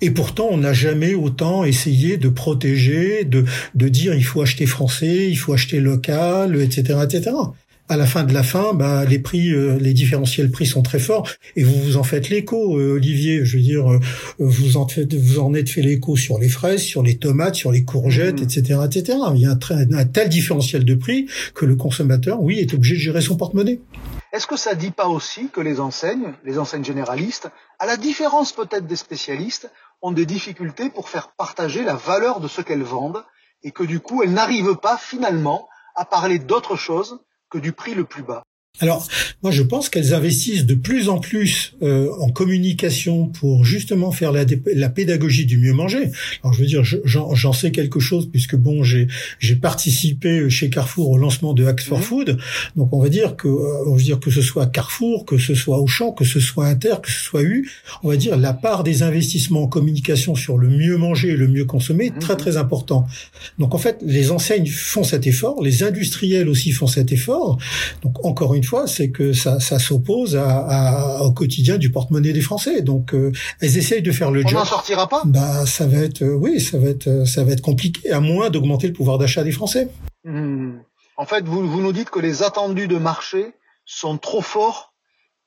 Et pourtant, on n'a jamais autant essayé de protéger, de, de dire il faut acheter français, il faut acheter local, etc., etc. À la fin de la fin, bah, les prix, euh, les différentiels prix sont très forts, et vous vous en faites l'écho, euh, Olivier. Je veux dire, euh, vous en faites, vous en êtes fait l'écho sur les fraises, sur les tomates, sur les courgettes, etc., mmh. etc. Il y a un, un tel différentiel de prix que le consommateur, oui, est obligé de gérer son porte-monnaie. Est-ce que ça dit pas aussi que les enseignes, les enseignes généralistes, à la différence peut-être des spécialistes, ont des difficultés pour faire partager la valeur de ce qu'elles vendent et que du coup elles n'arrivent pas finalement à parler d'autre chose que du prix le plus bas? Alors, moi, je pense qu'elles investissent de plus en plus euh, en communication pour justement faire la, la, pédagogie du mieux manger. Alors, je veux dire, j'en sais quelque chose puisque bon, j'ai participé chez Carrefour au lancement de Hacks for mmh. Food. Donc, on va dire que euh, on va dire que ce soit Carrefour, que ce soit Auchan, que ce soit Inter, que ce soit U, on va dire la part des investissements en communication sur le mieux manger et le mieux consommer est très mmh. très important. Donc, en fait, les enseignes font cet effort, les industriels aussi font cet effort. Donc, encore une fois c'est que ça, ça s'oppose à, au quotidien du porte-monnaie des Français. Donc, euh, elles essayent de faire le job. On n'en sortira pas? Bah, ça va être, euh, oui, ça va être, euh, ça va être compliqué, à moins d'augmenter le pouvoir d'achat des Français. Hmm. En fait, vous, vous nous dites que les attendus de marché sont trop forts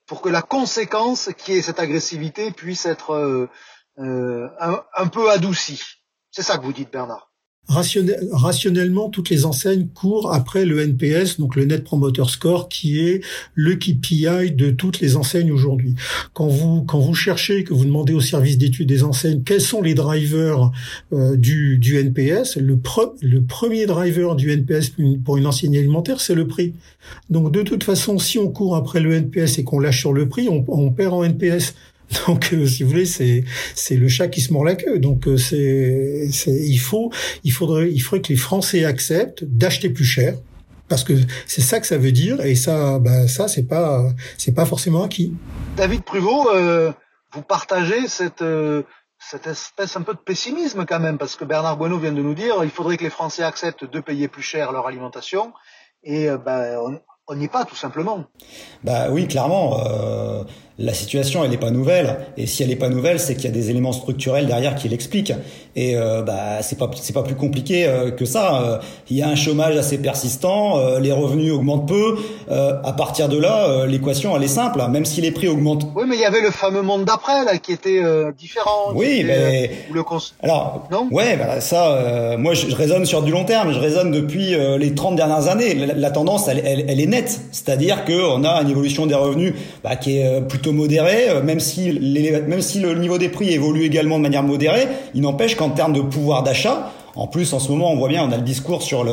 pour que la conséquence, qui est cette agressivité, puisse être un, un peu adoucie. C'est ça que vous dites, Bernard? Rationnellement, toutes les enseignes courent après le NPS, donc le Net Promoter Score, qui est le KPI de toutes les enseignes aujourd'hui. Quand vous quand vous cherchez, que vous demandez au service d'études des enseignes quels sont les drivers euh, du, du NPS, le, le premier driver du NPS pour une enseigne alimentaire, c'est le prix. Donc de toute façon, si on court après le NPS et qu'on lâche sur le prix, on, on perd en NPS. Donc, euh, si vous voulez, c'est c'est le chat qui se mord la queue. Donc, euh, c'est c'est il faut il faudrait il faudrait que les Français acceptent d'acheter plus cher parce que c'est ça que ça veut dire et ça bah ça c'est pas c'est pas forcément acquis. David Pruvot, euh, vous partagez cette cette espèce un peu de pessimisme quand même parce que Bernard Bueno vient de nous dire il faudrait que les Français acceptent de payer plus cher leur alimentation et bah, on n'y est pas tout simplement. Bah oui, clairement. Euh, la situation, elle n'est pas nouvelle. Et si elle n'est pas nouvelle, c'est qu'il y a des éléments structurels derrière qui l'expliquent. Et euh, bah c'est pas c'est pas plus compliqué euh, que ça. Euh, il y a un chômage assez persistant, euh, les revenus augmentent peu. à partir de là, l'équation elle est simple. Hein, même si les prix augmentent. Oui, mais il y avait le fameux monde d'après là qui était différent. Oui, mais le alors non ouais, bah, ça, moi je, raisonne sur du long terme. Je raisonne depuis les 30 dernières années. La, tendance, elle, elle, elle, est nette. C'est-à-dire que on a une évolution des revenus bah, qui est plutôt modéré, euh, même si, les, même si le niveau des prix évolue également de manière modérée, il n'empêche qu'en termes de pouvoir d'achat, en plus, en ce moment, on voit bien, on a le discours sur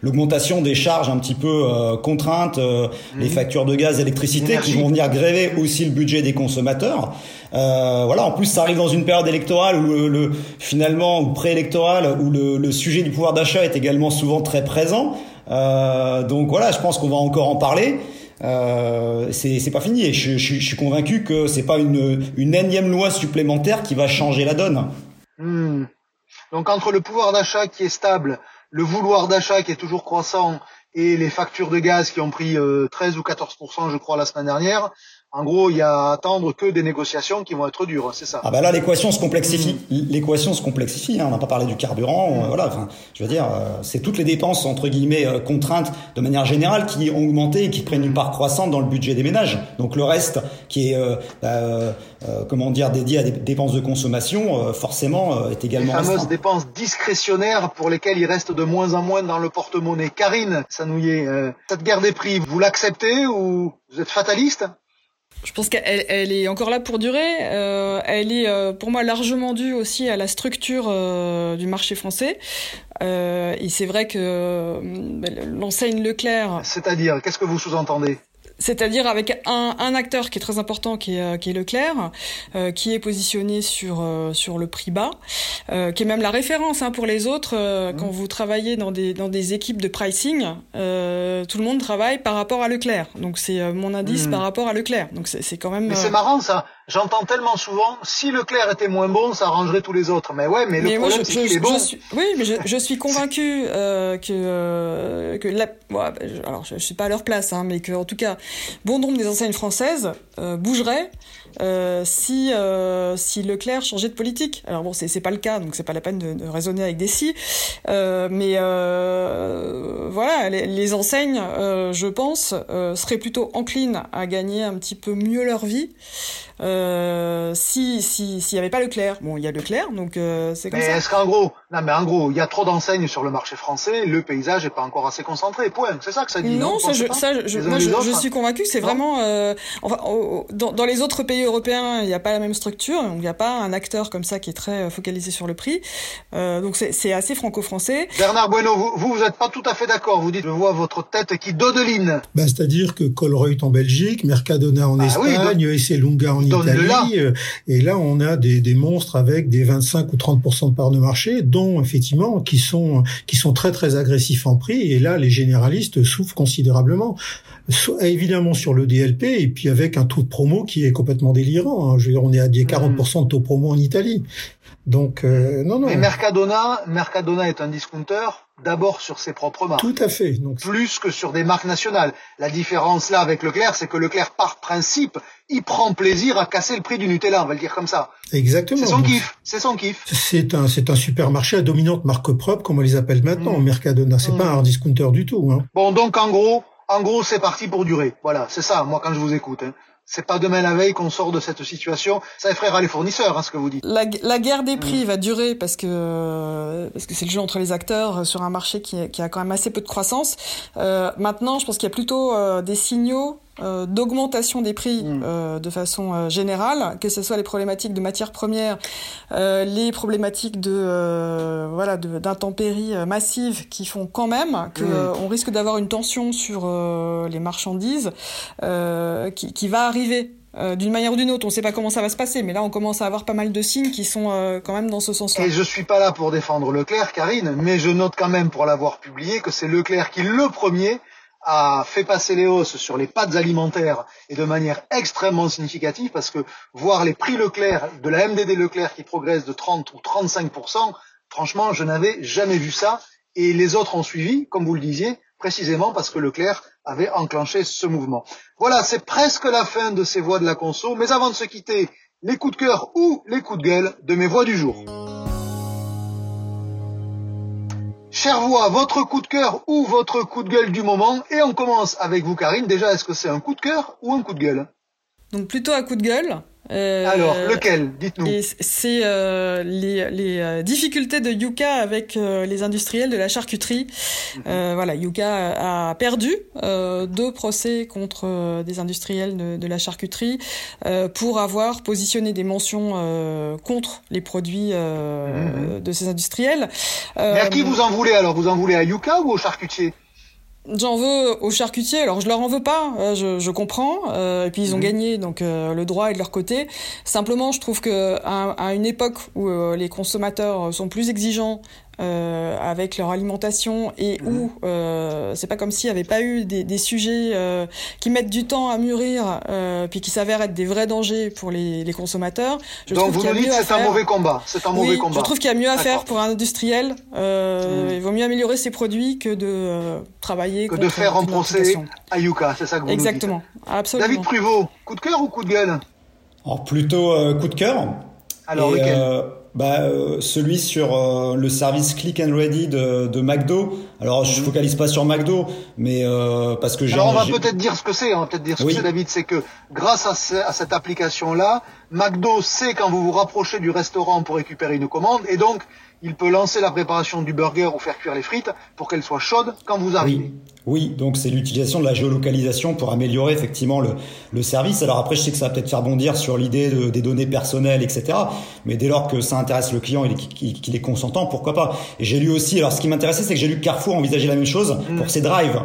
l'augmentation des charges un petit peu euh, contraintes, euh, les mhm. factures de gaz, d'électricité, qui vont venir gréver aussi le budget des consommateurs. voilà, en plus, ça arrive dans une période électorale où le, finalement, ou préélectorale, où le, le, sujet du pouvoir d'achat est également souvent très présent. donc voilà, je pense qu'on va encore en parler euh, c'est pas fini. Et je, je, suis convaincu que c'est pas une, une énième loi supplémentaire qui va changer la donne. Hmm. Donc entre le pouvoir d'achat qui est stable, le vouloir d'achat qui est toujours croissant et les factures de gaz qui ont pris 13 ou 14 je crois la semaine dernière, en gros, il y a à attendre que des négociations qui vont être dures, c'est ça. Ah bah là, l'équation se complexifie. L'équation se complexifie. Hein. On n'a pas parlé du carburant. Mm. voilà. Enfin, je veux dire, euh, c'est toutes les dépenses entre guillemets euh, contraintes de manière générale qui ont augmenté et qui prennent une part croissante dans le budget des ménages. Donc le reste, qui est euh, bah, comment dire dédié à des dépenses de consommation, forcément, est également. Les fameuses dépenses discrétionnaires pour lesquelles il reste de moins en moins dans le porte-monnaie. Karine Sanouillet, cette guerre des prix, vous l'acceptez ou vous êtes fataliste? Je pense qu'elle elle est encore là pour durer. Euh, elle est euh, pour moi largement due aussi à la structure euh, du marché français. Euh, et c'est vrai que l'enseigne Leclerc. C'est-à-dire, qu'est-ce que vous sous-entendez? C'est-à-dire avec un, un, acteur qui est très important, qui est, euh, qui est Leclerc, euh, qui est positionné sur euh, sur le prix bas, euh, qui est même la référence hein, pour les autres. Euh, mmh. Quand vous travaillez dans des dans des équipes de pricing, tout le monde travaille par rapport à Leclerc. Donc c'est mon indice mmh. par rapport à Leclerc. Donc c'est c'est quand même. Mais c'est marrant ça. J'entends tellement souvent, si Leclerc était moins bon, ça arrangerait tous les autres. Mais ouais, mais le problème c'est qu'il est bon. Suis, oui, mais je, je suis convaincu euh, que que la, bon, alors je, je suis pas à leur place, hein, mais que en tout cas bon nombre des enseignes françaises euh, bougeraient euh, si euh, si Leclerc changeait de politique. Alors bon, c'est c'est pas le cas, donc c'est pas la peine de, de raisonner avec des si. Euh, mais euh, voilà, les, les enseignes, euh, je pense, seraient plutôt enclines à gagner un petit peu mieux leur vie. Euh, si s'il y avait pas Leclerc, bon, il y a Leclerc, donc euh, c'est comme mais ça. Est-ce qu'en gros, non, mais en gros, il y a trop d'enseignes sur le marché français, le paysage est pas encore assez concentré. Point. C'est ça que ça dit. Non, non ça, je, ça, je, moi, je, je, suis convaincu c'est vraiment. Euh, enfin, dans, dans, les autres pays européens, il n'y a pas la même structure. Il n'y a pas un acteur comme ça qui est très euh, focalisé sur le prix. Euh, donc c'est assez franco-français. Bernard Bueno, vous, vous, vous êtes pas tout à fait d'accord. Vous dites, je vois votre tête qui dodeline. Bah, c'est-à-dire que Colruyt en Belgique, Mercadona en ah, Espagne, oui, et Esselunga en Italie. Euh, et là, on a des, des, monstres avec des 25 ou 30% de part de marché, dont effectivement qui sont qui sont très très agressifs en prix. Et là, les généralistes souffrent considérablement évidemment sur le DLP et puis avec un taux de promo qui est complètement délirant. Hein. Je veux dire, on est à 40% de taux de promo en Italie. Donc euh, non non. Mais Mercadona, Mercadona est un discounter d'abord sur ses propres marques. Tout à fait. Donc plus que sur des marques nationales. La différence là avec Leclerc, c'est que Leclerc par principe, il prend plaisir à casser le prix du Nutella, on va le dire comme ça. Exactement. C'est son kiff, c'est son kiff. C'est un c'est un supermarché à dominante marque propre comme on les appelle maintenant, mmh. Mercadona, c'est mmh. pas un hard discounter du tout hein. Bon, donc en gros, en gros, c'est parti pour durer. Voilà, c'est ça moi quand je vous écoute hein c'est pas demain la veille qu'on sort de cette situation. Ça effraiera les fournisseurs, hein, ce que vous dites. La, la guerre des prix mmh. va durer parce que parce que c'est le jeu entre les acteurs sur un marché qui, qui a quand même assez peu de croissance. Euh, maintenant, je pense qu'il y a plutôt euh, des signaux euh, d'augmentation des prix mmh. euh, de façon euh, générale, que ce soit les problématiques de matières premières, euh, les problématiques de euh, voilà d'intempéries massives qui font quand même que mmh. on risque d'avoir une tension sur les marchandises qui, qui va arriver euh, d'une manière ou d'une autre. On ne sait pas comment ça va se passer, mais là, on commence à avoir pas mal de signes qui sont euh, quand même dans ce sens-là. Et je suis pas là pour défendre Leclerc, Karine, mais je note quand même pour l'avoir publié que c'est Leclerc qui, le premier, a fait passer les hausses sur les pâtes alimentaires et de manière extrêmement significative parce que voir les prix Leclerc de la MDD Leclerc qui progressent de 30 ou 35% franchement, je n'avais jamais vu ça et les autres ont suivi, comme vous le disiez, précisément parce que Leclerc avait enclenché ce mouvement. Voilà, c'est presque la fin de ces voix de la conso, mais avant de se quitter, les coups de cœur ou les coups de gueule de mes voix du jour. Chère voix, votre coup de cœur ou votre coup de gueule du moment, et on commence avec vous Karine. Déjà, est-ce que c'est un coup de cœur ou un coup de gueule? Donc plutôt un coup de gueule. Euh, Alors, lequel Dites-nous. C'est euh, les, les euh, difficultés de Yuka avec euh, les industriels de la charcuterie. -hmm. voilà, Yuka a perdu deux procès contre des industriels de, de la charcuterie pour avoir positionné des mentions contre les produits -hmm. de ces industriels. Mais à qui vous en voulez alors? Vous en voulez à Yuka ou aux charcutiers J'en veux aux charcutiers. Alors je leur en veux pas, euh, je, je comprends. Euh, et puis ils ont mmh. gagné, donc euh, le droit est de leur côté. Simplement, je trouve que à, à une époque où euh, les consommateurs sont plus exigeants euh, avec leur alimentation et mmh. où euh, c'est pas comme s'il n'y avait pas eu des, des sujets euh, qui mettent du temps à mûrir euh, puis qui s'avèrent être des vrais dangers pour les, les consommateurs. Je Donc vous nous dites c'est un mauvais combat. C'est un mauvais oui, combat. Je trouve qu'il y a mieux à faire pour un industriel. Mmh. Il vaut mieux améliorer ses produits que de travailler que de faire un procès à Yuka. C'est ça que vous Exactement. Nous dites. Absolument. David Pruvot, coup de cœur ou coup de gueule? Alors plutôt coup de cœur. Alors et, lequel? Bah, euh, celui sur euh, le service Click and Ready de, de McDo. Alors, je mhm. focalise pas sur McDo, mais euh, parce que j'ai. Alors, on va peut-être dire ce que c'est. On va peut-être dire ce que c'est, David. C'est que grâce à, ce, à cette application-là, McDo sait quand vous vous rapprochez du restaurant pour récupérer une commande, et donc il peut lancer la préparation du burger ou faire cuire les frites pour qu'elles soient chaudes quand vous arrivez. Oui, donc c'est l'utilisation de la géolocalisation pour améliorer effectivement le, le, service. Alors après, je sais que ça va peut-être faire bondir sur l'idée de, des données personnelles, etc. Mais dès lors que ça intéresse le client et qu'il est consentant, pourquoi pas Et j'ai lu aussi, alors ce qui m'intéressait, c'est que j'ai lu Carrefour envisageait la même chose pour mm. ses drives.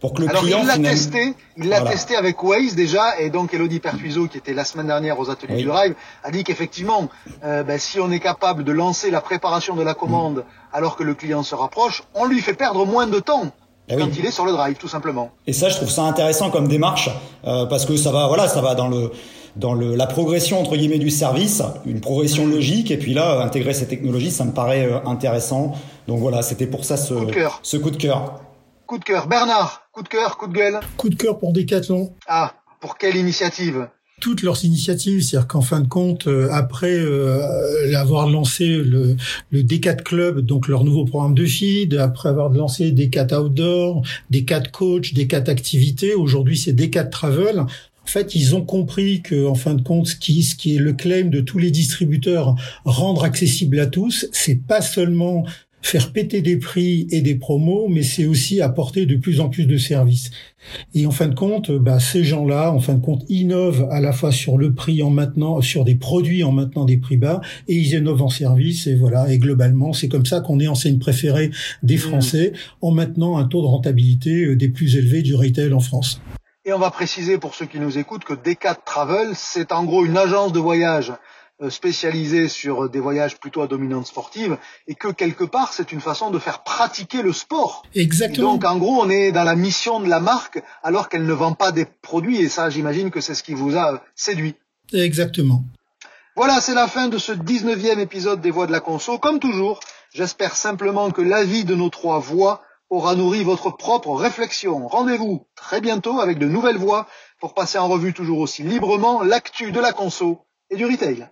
Pour que le Alors, client il l'a testé, il l'a testé avec Waze déjà, et donc Elodie Perfuiseau, qui était la semaine dernière aux ateliers du Drive, a dit qu'effectivement, euh, ben, si on est capable de lancer la préparation de la commande alors que le client se rapproche, on lui fait perdre moins de temps. Eh quand il est sur le drive, tout simplement. Et ça, je trouve ça intéressant comme démarche, euh, parce que ça va, voilà, ça va dans le dans le, la progression entre guillemets du service, une progression logique, et puis là, intégrer ces technologies, ça me paraît euh, intéressant. Donc voilà, c'était pour ça ce coup de cœur. Ce coup de cœur. Coup de cœur. Bernard, coup de cœur, coup de gueule. Coup de cœur pour Decathlon. Ah, pour quelle initiative? Toutes leurs initiatives, c'est-à-dire qu'en fin de compte, euh, après euh, avoir lancé le, le D4 Club, donc leur nouveau programme de feed, après avoir lancé D4 Outdoor, D4 Coach, D4 Activité, aujourd'hui c'est D4 Travel. En fait, ils ont compris que, en fin de compte, ce qui, ce qui est le claim de tous les distributeurs, rendre accessible à tous, c'est pas seulement faire péter des prix et des promos, mais c'est aussi apporter de plus en plus de services. Et en fin de compte, bah, ces gens-là, en fin de compte, innovent à la fois sur le prix en maintenant, sur des produits en maintenant des prix bas, et ils innovent en service. Et voilà. Et globalement, c'est comme ça qu'on est enseigne préférée des mmh. Français, en maintenant un taux de rentabilité euh, des plus élevés du retail en France. Et on va préciser pour ceux qui nous écoutent que Decat Travel, c'est en gros une agence de voyage spécialisé sur des voyages plutôt à dominante sportive et que quelque part c'est une façon de faire pratiquer le sport. Exactement. donc en gros on est dans la mission de la marque alors qu'elle ne vend pas des produits et ça j'imagine que c'est ce qui vous a séduit. Exactement. Voilà, c'est la fin de ce 19e épisode des Voix de la Conso. Comme toujours, j'espère simplement que l'avis de nos trois voix aura nourri votre propre réflexion. Rendez-vous très bientôt avec de nouvelles voix pour passer en revue toujours aussi librement l'actu de la conso et du retail.